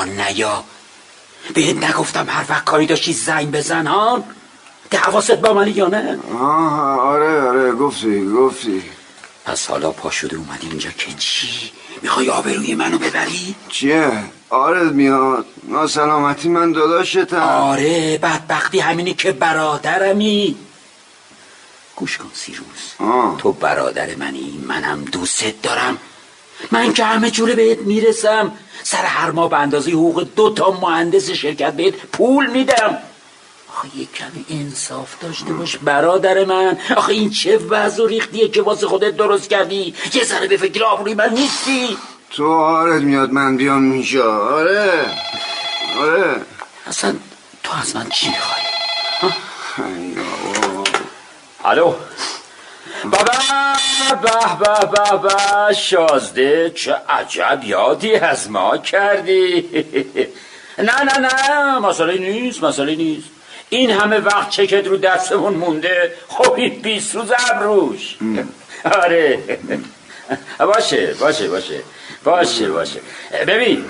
اینجا نیا بهت نگفتم هر وقت کاری داشتی زنگ بزن ها ده حواست با منی یا نه؟ آه آره آره گفتی گفتی. پس حالا پا شده اومدی اینجا که چی؟ می‌خوای آبروی منو ببری؟ چیه؟ آره میاد. ناسلامتی من داداشتم. آره بدبختی همینی که برادرمی. گوش کن سیروس. آه. تو برادر منی منم دوستت دارم. من که همه جوره بهت می‌رسم سر هر ماه به اندازه حقوق دو تا مهندس شرکت بهت پول میدم. آخه یه کمی انصاف داشته باش برادر من. آخه این چه وضع و ریختیه که واسه خودت درست کردی؟ یه ذره به فکر آبروی من نیستی؟ تو آرت میاد من بیام اینجا. آره. آره. اصلا تو از من چی می‌خوای؟ ای بابا. الو. بابا! به به به به. شازده چه عجب یادی از ما کردی. نه نه نه مسئله نیست مسئله نیست. این همه وقت چکت رو دستمون مونده. خب این بیست روز ابروش. آره. باشه باشه باشه. باشه باشه. ببین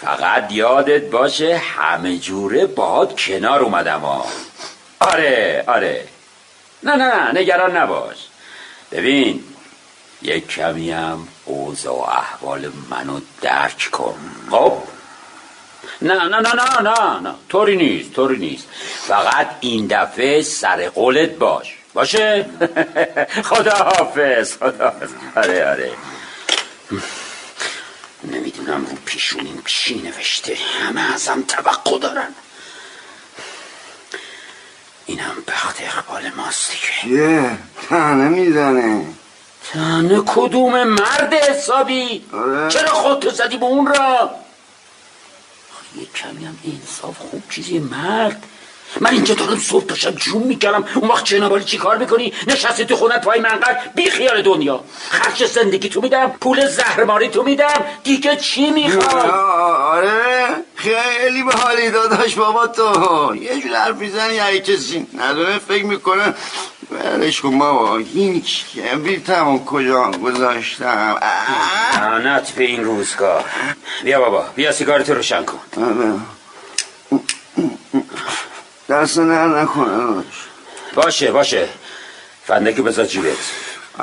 فقط یادت باشه همه جوره باهات کنار اومدم ها. آره آره. نه نه نه نگران نباش. ببین یک کمی هم اوضاع و احوال منو درک کن. خب؟ نه نه نه نه نه نه. طوری نیست طوری نیست. فقط این دفعه سر قولت باش. باشه؟ خدا حافظ خدا حافظ آره آره. نمی‌دونم رو پیشونیم چی نوشته. همه ازم توقع دارن. اینم بخت اقبال ماست دیگه. چیه؟ تنه می‌زنه. تنه کدوم مرد حسابی؟ آره. چرا خودتو زدی به اون را؟ یه کمی هم انصاف خوب چیزی مرد. من اینجا دارم صبح تا شب جون می‌کردم اون وقت جنابالی چی کار می‌کنی؟ نشستی تو خونت پای منقل بی خیال دنیا. خرج زندگی تو میدم پول زهرماری تو میدم. دیگه چی می‌خوای؟ آره. خیلی به حالی داداش بابا تو. یه جور حرف می‌زنی هر کسی نداره فکر می‌کنه. برش کن بابا. این کبیر تمام کجا گذاشتم. لعنت به این روزگار. بیا بابا بیا سیگارتو روشن کن. دست نه نکنه. باشه باشه. فندکی بذار جیبت.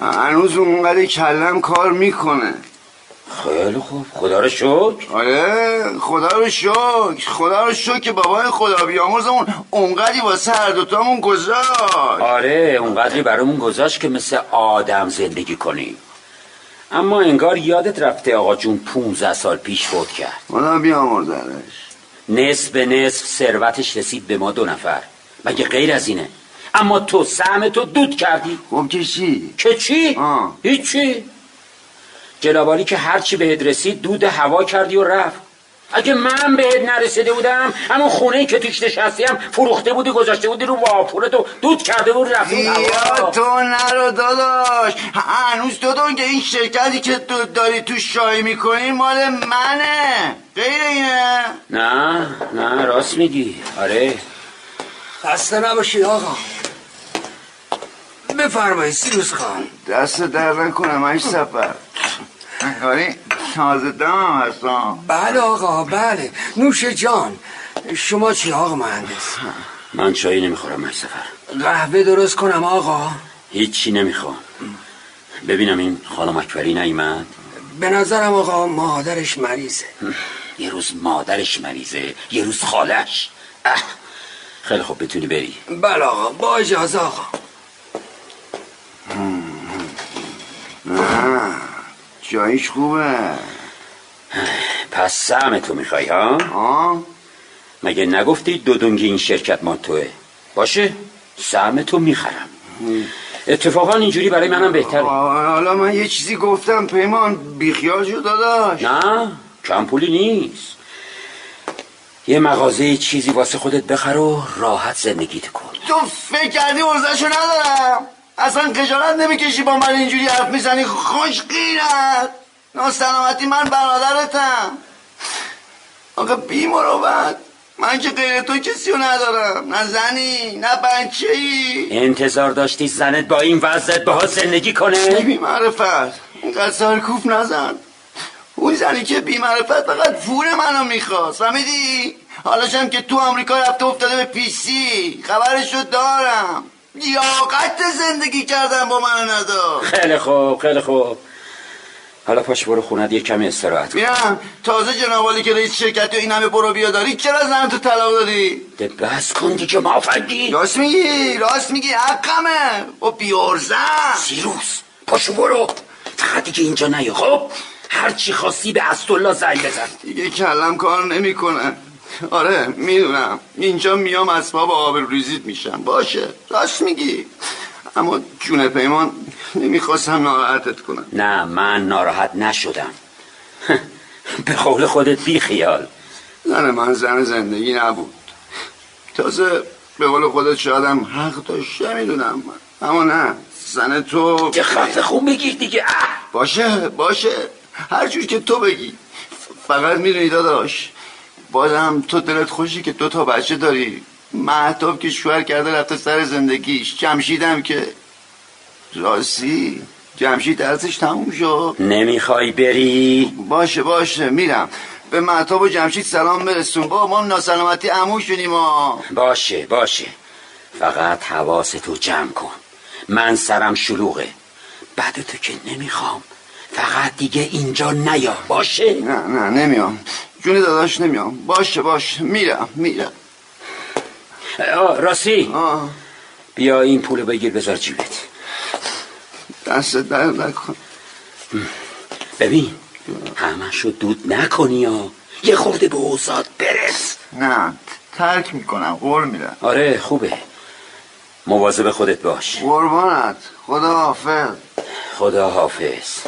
هنوز اونقدر کلم کار می‌کنه. خیلی خوب. خدا رو شکر. آره خدا رو شکر. خدا رو شکر که بابای خدا بیامرزمون اونقدی واسه هر دوتامون گذاشت. آره اونقدری برامون گذاشت که مثل آدم زندگی کنیم اما انگار یادت رفته آقا جون 15 سال پیش فوت کرد. خدا بیامرزنش نصف به نصف ثروتش رسید به ما دو نفر. مگه غیر از اینه؟ اما تو سهم تو دود کردی. خب که چی؟ که چی؟ آه. هیچی. جنابالی که هرچی بهت رسید دود هوا کردی و رفت. اگه من بهت نرسیده بودم همون خونه که توش نشستیم فروخته بودی گذاشته بودی رو واپورت و دود کرده بود رفت اون یا هوا تو نرو داداش. هنوز تو دون که این شرکتی که تو داری تو شای می‌کنی مال منه. غیر اینه. نه نه راست میگی. آره. خسته نباشید آقا. بفرمایید سیروس خان. دست در نکنه من سفر. آره. تازه هستم. بله آقا بله. نوش جان شما چی آقا مهندس؟ من چایی نمی‌خورم مش سفر. قهوه درست کنم آقا. هیچی نمی‌خوام. ببینم این خانم اکبری نیمد به نظرم آقا مادرش مریضه. یه روز مادرش مریضه یه روز خالش. اه. خیلی خوب بتونی بری. بله آقا با اجازه آقا. جایش خوبه. پس سهم تو می‌خوای ها؟ آه. مگه نگفتی دو دنگی این شرکت ما توه؟ باشه سهم تو می‌خرم. اتفاقا اینجوری برای منم بهتره. حالا من یه چیزی گفتم پیمان بیخیال شو داداش. نه کم پولی نیست. یه مغازه چیزی واسه خودت بخر و راحت زندگیت کن. تو فکر کردی ارزشو ندارم؟ اصلا خجالت نمی‌کشی با من اینجوری حرف می‌زنی خوش غیرت. ناسلامتی من برادرتم. آقا بی مروت. من که غیر تو کسی رو ندارم. نه زنی نه بچه ای انتظار داشتی زنت با این وضعت باها زندگی کنه؟ بی معرفت اینقدر سرکوف نزن. اون زنی که بیمعرفت فقط فور منو می‌خواست. فهمیدی؟ حالاشم که تو آمریکا رفته افتاده به پیسی خبرشو دارم. لیاقت زندگی کردم با من ندار خیلی خوب خیلی خوب. حالا پاش برو خونت یه کمی استراحت کن. تازه جنابالی که رئیس شرکت و این همه برو بیا داری چرا زن تو طلاق دادی؟ ده بس کن دیگه مافنگی راست میگی راست میگی حقمه. و بیارزم سیروس پاشو برو. فقط دیگه اینجا نیا. خب هرچی خواستی به استولا زنگ بزن. دیگه کلم کار نمی‌کنه. آره می‌دونم. اینجا میام اسباب آب ریزید میشم. باشه. راست میگی. اما جون پیمان نمی‌خواستم ناراحتت کنم. نه من ناراحت نشدم. به قول خودت بی خیال. زن من زن زندگی نبود. تازه به قول خودت شایدم حق داشته می‌دونم. اما نه زن تو یه خط خوب بگیر دیگه. باشه باشه. هر جور که تو بگی. فقط می‌دونی داداش. بازم تو دلت خوشی که دو تا بچه داری؟ محتاب که شوهر کرده رفته سر زندگیش. جمشیدم که راستی؟ جمشید درسش تموم شد؟ نمی‌خوای بری؟ باشه باشه میرم. به محتاب و جمشید سلام برسون. با ما ناسلامتی عمو شدیم ها. باشه باشه. فقط حواستو جمع کن. من سرم شلوغه. بعد تو که نمی‌خوام. فقط دیگه اینجا نیا. باشه؟ نه نه نمیام. جون داداش نمیام. باشه باشه. میرم میرم. آه، راستی. آه. بیا این پولو بگیر بذار جیبت. دست در نکن. ببین همشو دود نکنی یا یه خورده به اوزاد برس. نه ترک می‌کنم قول میرم آره خوبه. مواظب خودت باش. قربانت. خدا حافظ. خدا حافظ.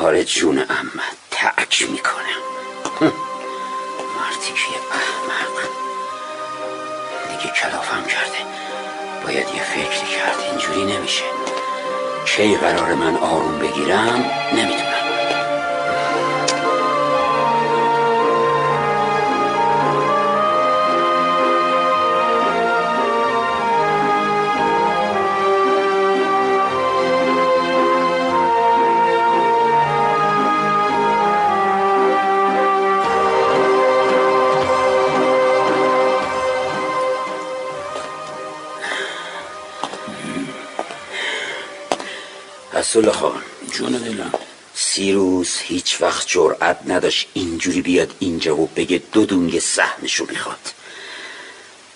آره جون اما تک می‌کنم. مردی که احمق. دیگه کلافم کرده. باید یه فکری کرد اینجوری نمیشه. کی قرار من آروم بگیرم نمی‌دونم. جرأت نداشت اینجوری بیاد اینجا و بگه دو دونگ سهمشو می‌خواد.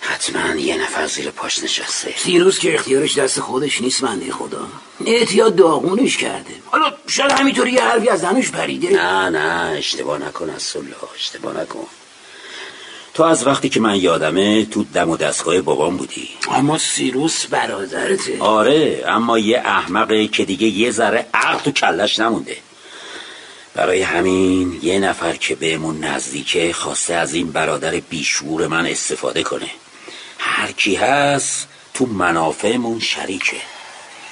حتما یه نفر زیر پاش نشسته. سیروس که اختیارش دست خودش نیست بنده خدا. اعتیاد داغونش کرده. حالا شاید همینطوری یه حرفی از زنش پریده نه نه اشتباه نکن از اشتباه نکن. تو از وقتی که من یادمه تو دم و دستگاه بابام بودی. اما سیروس برادرته. آره اما یه احمقه که دیگه یه ذره عقل تو کلش نمونده. برای همین یه نفر که بهمون نزدیکه خواسته از این برادر بیشور من استفاده کنه. هر کی هست تو منافعمون شریکه.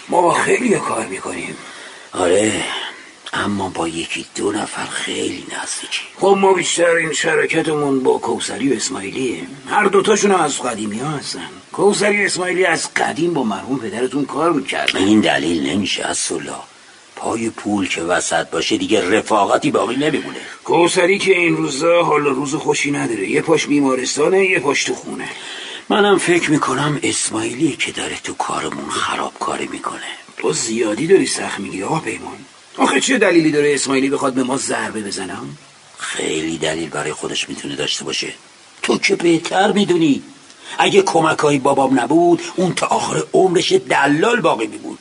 ما با خیلی کار می‌کنیم. آره اما با یکی دو نفر خیلی نزدیکی خب ما بیشتر این شرکتمون با کوسری و اسماعیلیه هر دوتاشون از قدیمی ها هستن. کوسری و اسماعیلی از قدیم با مرحوم پدرتون کار می‌کردن. این دلیل نمیشه از سلا پای پول که وسط باشه دیگه رفاقتی باقی نمیمونه. کوسری که این روزا حال روز خوشی نداره. یه پاش بیمارستانه یه پاش تو خونه. منم فکر می‌کنم اسماعیلی که داره تو کارمون خرابکاری می‌کنه. تو زیادی داری سخت میگی آقا پیمان. آخه چه دلیلی داره اسماعیلی بخواد به ما ضربه بزنم؟ خیلی دلیل برای خودش می‌تونه داشته باشه. تو که بهتر می‌دونی. اگه کمک های بابام نبود اون تا آخر عمرش دلال باقی میبود.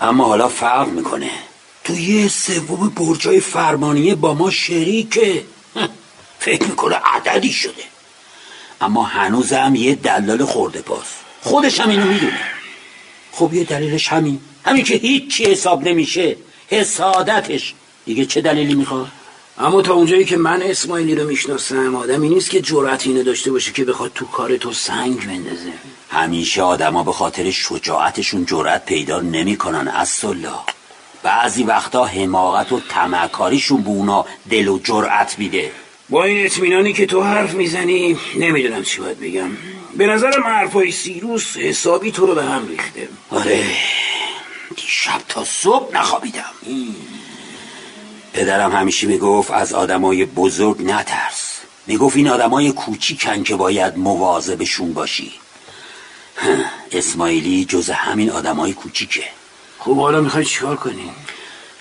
اما حالا فرق می‌کنه. تو یه سوم برجای فرمانیه با ما شریکه. فکر می‌کنه عددی شده. اما هنوزم یه دلال خورده پاس خودش هم اینو می‌دونه. خب یه دلیلش همین. همین که هیچی حساب نمیشه. حسادتش. دیگه چه دلیلی می‌خواد؟ اما تا اونجایی که من اسماعیلی رو می‌شناسم آدمی نیست که جرأت اینو داشته باشه که بخواد تو کار تو سنگ بندازه. همیشه آدما به خاطر شجاعتشون جرأت پیدا نمی‌کنن اصلا. بعضی وقتا حماقت و تمکاریشون به اونا دل و جرأت میده. با این اطمینانی که تو حرف می‌زنی نمی‌دونم چی باید بگم. به نظرم حرفای سیروس حسابی تو رو به هم ریخته. آره. دیشب تا صبح نخوابیدم. پدرم همیشه می‌گفت از آدمای بزرگ نترس. می‌گفت این آدمای کوچیکن که باید مواظبشون باشی. اسماعیلی جز همین آدمای کوچیکه. خب حالا می‌خوای چیکار کنی؟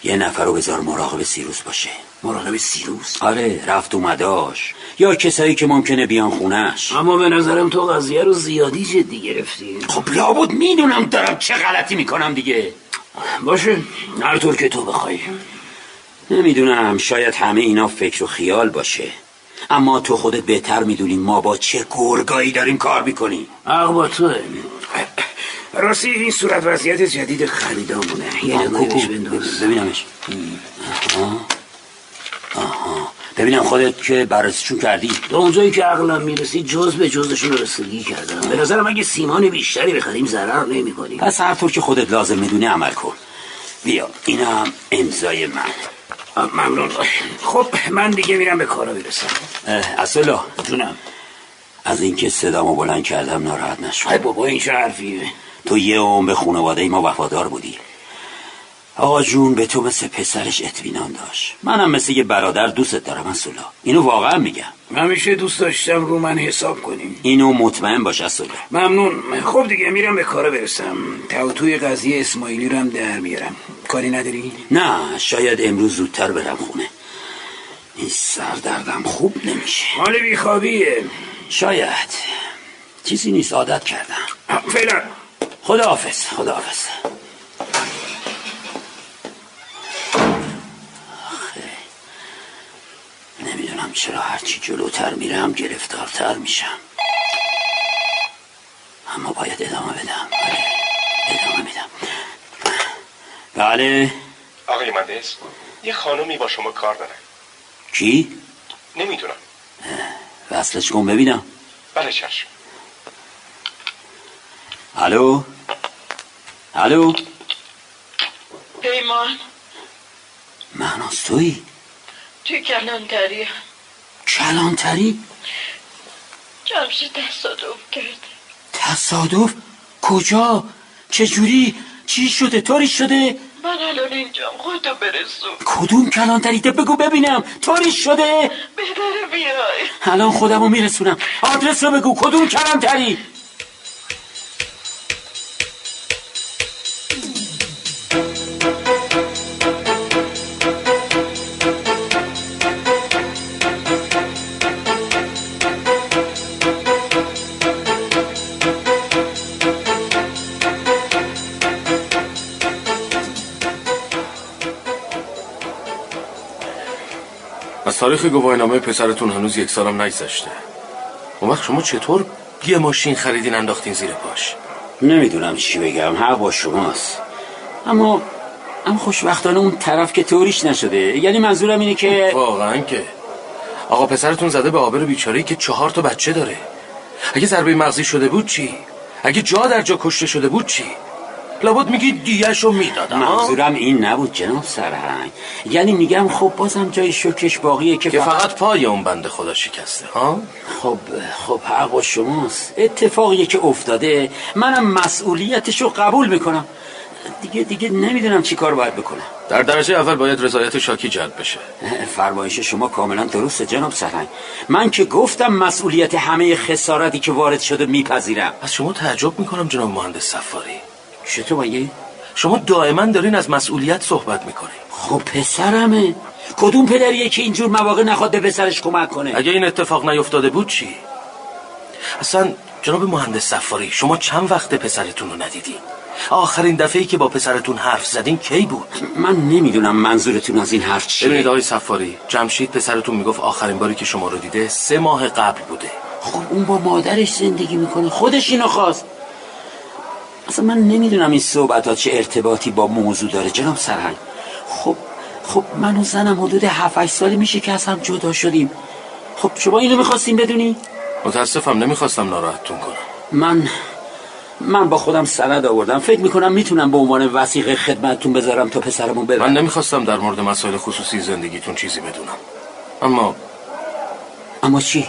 یه نفر رو بذار مراقب سیروس باشه. مراقب سیروس؟ آره رفت اومداش. یا کسایی که ممکنه بیان خونش اما به نظرم تو قضیه رو زیادی جدی گرفتی. خب لابد می‌دونم دارم چه غلطی می‌کنم دیگه. باشه هر طور که تو بخوای. نمی‌دونم شاید همه اینا فکر و خیال باشه. اما تو خودت بهتر می‌دونی ما با چه گرگایی داریم کار می‌کنیم. حق با توه. راستی این صورت وضعیت جدید خریدامونه. یه نمایش بنداز. ببینمش. آها. آها. ببینم خودت که بررسیشون کردی. تا اونجایی که عقلم می‌رسی جز به جزشون رسیدگی کردم. به نظرم اگه سیمان بیشتری بخریم ضرر نمی کنیم پس هر طور که خودت لازم می‌دونی عمل کن. بیا اینم امضای من. ممنون. خب من دیگه میرم به کارا برسم اصلا جونم. از اینکه صدامو بلند کردم ناراحت نشو. ای بابا این چه حرفیه؟ تو یه عمر به خانواده ما وفادار بودی. آقا جون به تو مثل پسرش اطمینان داشت. منم مثل یه برادر دوستت دارم اصلا اینو واقعا میگم. همیشه دوست داشتم رو من حساب کنیم. اینو مطمئن باش اصلا ممنون. خب دیگه میرم به کارا برسم. تا توی قضیه اسماعیلی رو هم در میارم. کاری نداری؟ نه شاید امروز زودتر برم خونه. این سردردم خوب نمیشه. حال بیخوابیه. شاید. چیزی نیست عادت کردم. فعلا. خدا حافظ خدا حافظ نمی‌دونم چرا هرچی جلوتر میرم گرفتارتر میشم. اما باید ادامه بدم. بله ادامه میدم. بله. آقای مهندس یه خانومی با شما کار داره. کی؟ نمی‌دونم. وصلش کن ببینم. بله چشم. الو؟ الو؟ پیمان. مهناز توی توی کلانتری. کلانتری؟ جمشید تصادف کرده تصادف؟ کجا؟ چجوری؟ چی شده؟ طوری شده؟ من الان اینجام خودتو برسون. کدوم کلانتری؟ ده بگو ببینم. طوری شده؟ بهتره بیای. الان خودمو میرسونم. آدرس رو بگو. کدوم کلانتری؟ تاریخ گواهینامه پسرتون هنوز یک سالم نگذشته. اون وقت شما چطور یه ماشین خریدین انداختین زیر پاش؟ نمی‌دونم چی بگم حق با شماست. اما اما خوشبختانه اون طرف که طوریش نشده. یعنی منظورم اینه که واقعا که. آقا پسرتون زده به آبر بیچاره که چهار تا بچه داره. اگه ضربه مغزی شده بود چی؟ اگه جا در جا کشته شده بود چی؟ لابد میگی دیگهش رو می‌دادم؟ منظورم این نبود جناب سرهنگ. یعنی میگم خب بازم جای شکرش باقیه که که فقط پای اون بنده خدا شکسته ها؟ خب خب حق با شماست. اتفاقیه که افتاده منم مسئولیتشو قبول می‌کنم. دیگه دیگه نمی‌دونم چی کار باید بکنم. در درجه اول باید رضایت شاکی جلب بشه. فرمایش شما کاملا درسته جناب سرهنگ. من که گفتم مسئولیت همه خسارتی که وارد شده میپذیرم. از شما تعجب می‌کنم جناب مهندس سفاری چطور باید؟ شما دائما دارین از مسئولیت صحبت می‌کنین. خب پسرمه. کدوم پدریه که اینجور مواقع نخواد به پسرش کمک کنه؟ اگه این اتفاق نیفتاده بود چی؟ اصلا جناب مهندس سفاری شما چند وقت پسرتون رو ندیدین؟ آخرین دفعه که با پسرتون حرف زدین کی بود؟ من نمی‌دونم منظورتون از این حرف چیه. ببینید آقای سفاری جمشید پسرتون می‌گفت آخرین باری که شما رو دیده سه ماه قبل بوده. خب اون با مادرش زندگی می‌کنه. خودش اینو خواست. اصلا من نمی‌دونم این صحبت ها چه ارتباطی با موضوع داره. جناب سرهنگ خب خب من و زنم حدود 7 سالی میشه که از هم جدا شدیم. خب شما اینو می‌خواستیم بدونی؟ متاسفم نمی‌خواستم ناراحتتون کنم. من من با خودم سند آوردم. فکر می‌کنم می‌تونم به عنوان وسیقه خدمتتون بذارم تا پسرمون من ببرم نمی‌خواستم در مورد مسائل خصوصی زندگیتون چیزی بدونم. اما اما چی؟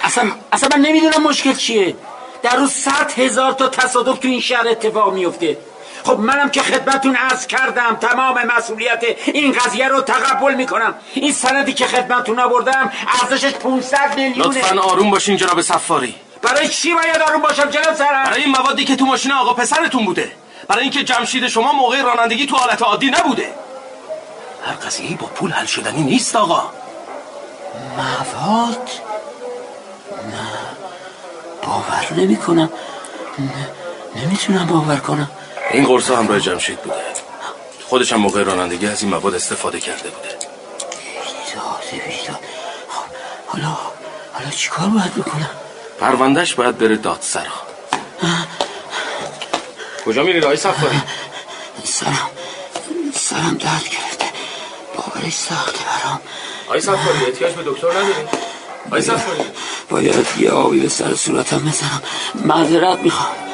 اصلا اصلا من نمی‌دونم مشکل چیه. در روز صد هزار تا تصادف تو این شهر اتفاق میفته خب منم که خدمتون عرض کردم تمام مسئولیت این قضیه رو تقبل می‌کنم. این سندی که خدمتون آوردم ارزشش 500 میلیونه. لطفا آروم باشین جناب سفاری برای چی باید آروم باشم جناب سرم برای این موادی که تو ماشین آقا پسرتون بوده. برای اینکه جمشید شما موقع رانندگی تو حالت عادی نبوده. هر قضیه با پول حل شدنی نیست آقا. مواد؟ باور نمی کنم. نمی‌تونم باور کنم. این قرصا همراه جمشید بوده. خودش هم موقع رانندگی از این مواد استفاده کرده بوده. بیداده بیداد خب حالا حالا چیکار باید بکنم؟ پروندهش باید بره دادسرا. کجا میری آقای سفاری سرم سرم درد گرفته باورش سخته برام. آقای سفاری احتیاج به دکتر نداری؟ آقای سفاری باید یه آبی به سر صورتم بزنم. معذرت می‌خوام.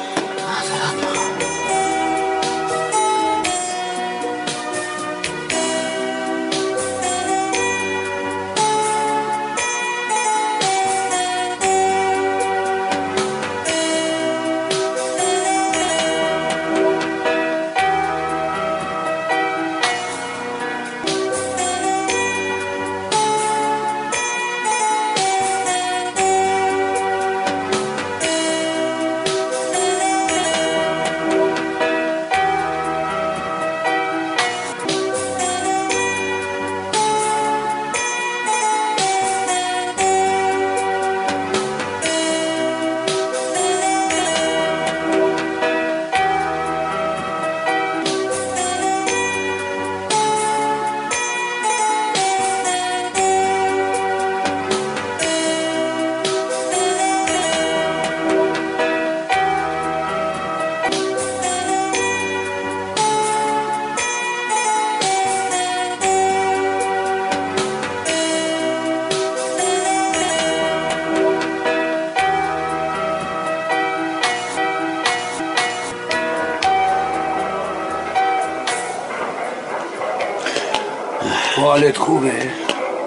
حالت خوبه؟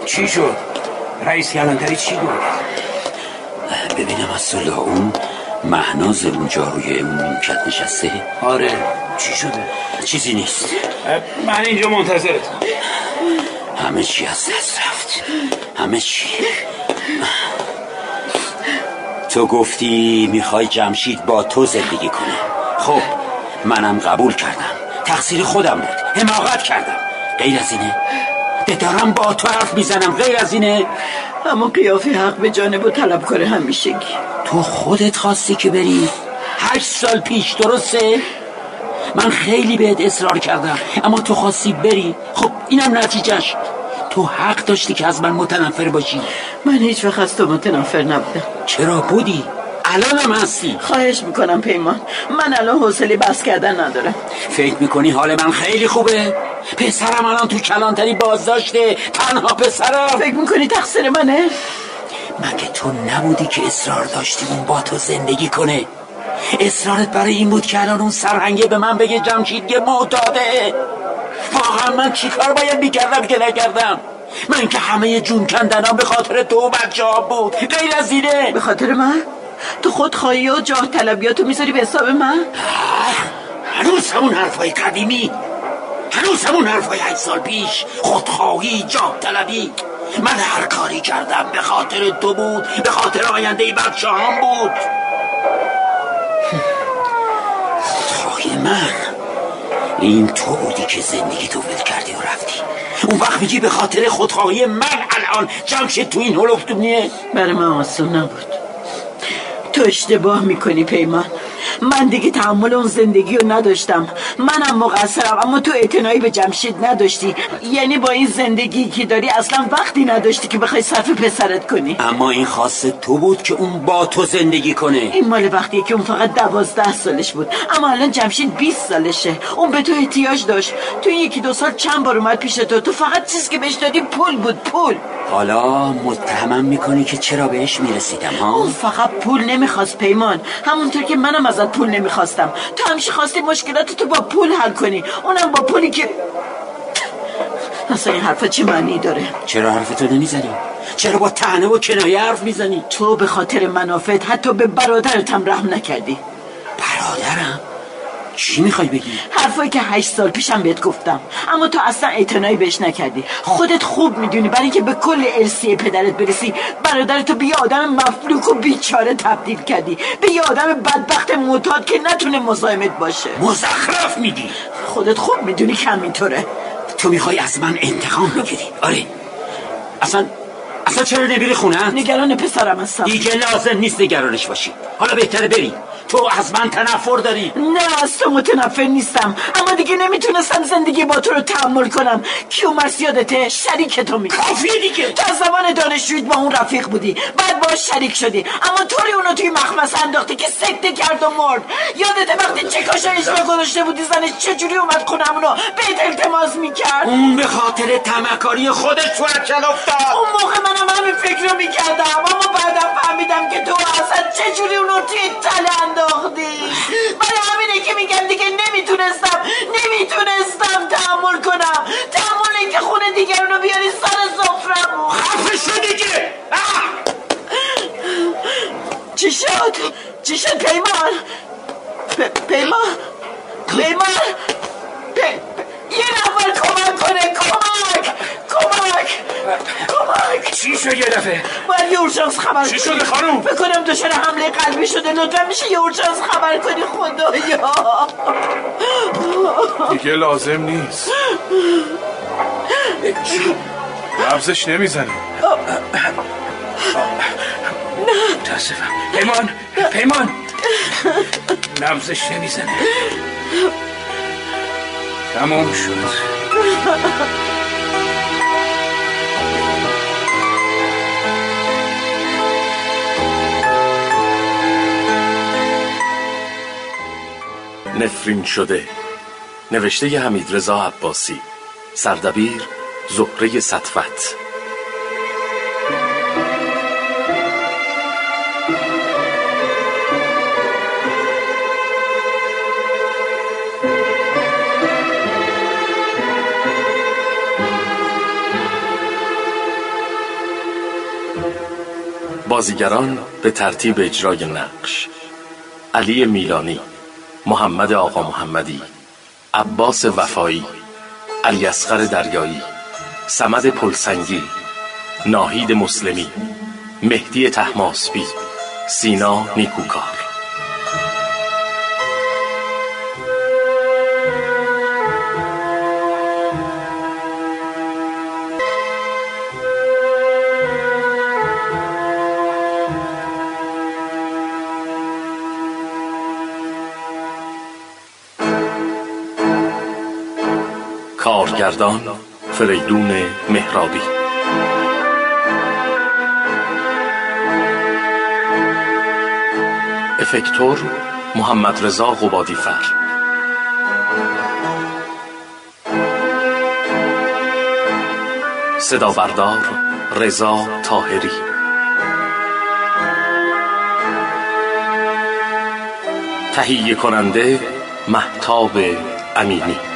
چی شد؟ رئیس کلانتری چی گفت؟ ببینم از اون مهناز اونجا روی اون نیمکت نشسته؟ آره چی شده؟ چیزی نیست. من اینجا منتظرتم همه چی از دست رفت. همه چی. تو گفتی می‌خوای جمشید با تو زندگی کنه. خب منم قبول کردم. تقصیر خودم بود. حماقت کردم. غیر از اینه؟ ده دارم با تو حرف می‌زنم غیر از اینه. اما قیافه حق به جانب و طلبکار همیشگی. تو خودت خواستی که بری. هشت سال پیش درسته؟ من خیلی بهت اصرار کردم. اما تو خواستی بری. خب اینم نتیجهش. تو حق داشتی که از من متنفر باشی. من هیچ وقت از تو متنفر نبودم. چرا بودی؟ الانم هستی. خواهش می‌کنم پیمان. من الان حوصله بس کردن ندارم. فکر می‌کنی حال من خیلی خوبه؟ پسرم الان تو کلانتری بازداشته. تنها پسرم. فکر می‌کنی تقصیر منه؟ مگه تو نبودی که اصرار داشتی اون با تو زندگی کنه؟ اصرارت برای این بود که الان اون سرهنگه به من بگه جمشید یه معتاده واقعا من چیکار باید می‌کردم که نکردم؟ من که همه جون کندنم به خاطر تو و بچه ها بود. غیر از اینه. به خاطر من؟ تو خود خواهی و جاه طلبیاتو می‌ذاری به حساب من؟ هنوز همون حرفای قدیمی. هنوز همون حرفای هشت سال پیش خودخواهی جاه طلبی. من هر کاری کردم به خاطر تو بود به خاطر آینده بچه هم بود. خودخواهی من این تو بودی که زندگی تو ول کردی و رفتی. اون وقت میگی به خاطر خودخواهی من الان جمشید تو این هلوفتونیه برای من آسون نبود. تو اشتباه می‌کنی پیمان. من دیگه تحمل اون زندگی رو نداشتم. منم مقصرم اما تو اعتنایی به جمشید نداشتی. یعنی با این زندگی که داری اصلا وقتی نداشتی که بخوای صرف پسرت کنی. اما این خاصه تو بود که اون با تو زندگی کنه. این مال وقتیه که اون فقط دوازده سالش بود. اما الان جمشید 20 سالشه. اون به تو احتیاج داشت. تو این یکی دو سال چند بار اومد پیش تو. تو فقط چیزی که بهش دادی پول بود پول. حالا متهمم می‌کنی که چرا بهش می‌رسیدم ها؟ اون فقط پول نمی‌خواست پیمان. همونطور که منم ازت پول نمی‌خواستم. تو همیشه خواستی مشکلات تو با پول حل کنی. اونم با پولی که اصلا این حرفا چه معنی داره؟ چرا حرفتو نمی‌زنی؟ چرا با تنه و کنایه حرف می‌زنی؟ تو به خاطر منافعت حتی به برادرتم رحم نکردی. برادرم؟ چی می‌خوای بگی؟ حرفایی که هشت سال پیشم بهت گفتم. اما تو اصلا اعتنایی بهش نکردی. خودت خوب می‌دونی برای اینکه به کل ارسی پدرت برسی برادرتو به یه آدم مفلوک و بیچاره تبدیل کردی. به یه آدم بدبخت معتاد که نتونه مزاحمت باشه. مزخرف میگی. خودت خوب می‌دونی که همینطوره. تو می‌خوای از من انتقام بگیری. آره. اصلا اصلا چرا نمیری خونه؟ نگران پسرم هستم. دیگه لازم نیست نگرانش باشی. حالا بهتره بری تو از من تنفر داری. نه از تو متنفر نیستم. اما دیگه نمی‌تونستم زندگی با تو رو تحمل کنم. کیومرس یادته شریک تو می کافیه دیگه. تو از زمان دانشجویت با اون رفیق بودی. بعد باش شریک شدی. اما طوری اونو توی مخمس انداختی که سکته کرد و مرد. یادت وقتی چه کاشایش گذاشته بودی زنش چجوری اومد خونمونو بهت التماس می‌کرد؟ اون به خاطر تمکاری خودش تو افتاد. اون موقع منم همین فکر رو می‌کردم. اما بعدم فهمیدم که تو اصلا چجوری اونو توی تله انداختی برای همینه که میگم دیگه نمی‌تونستم نمی‌تونستم تحمل کنم تحمل اینکه خونه دیگرونو بیاری سر سفرمون خفه دیگه چی شد؟ چی شد پیمان؟ پیمان؟ پیمان؟ یه نفر کمک کنه کمک کمک. کمک. چی شد یه دفعه؟ باید یه اورژانس خبر چی. شده خانوم؟ فکر کنم دچار حمله قلبی شده. لطفا میشه یه اورژانس خبر کنی خدایا دیگه لازم نیست. نبزش نمی‌زنه متاسفم. پیمان پیمان. نبزش نمی‌زنه تمام شد. نفرین شده. نوشته حمید رضا عباسی. سردبیر زهره سطفت بازیگران به ترتیب اجرای نقش. علی میلانی. محمد آقا محمدی عباس وفایی علی اصغر دریایی سمد پلسنگی ناهید مسلمی مهدی تحماسبی سینا نیکوکار. کارگردان فریدون مهرابی. افکتور محمد رضا قبادی فر. صدا بردار رضا تاهری تهیه کننده محتاب امینی.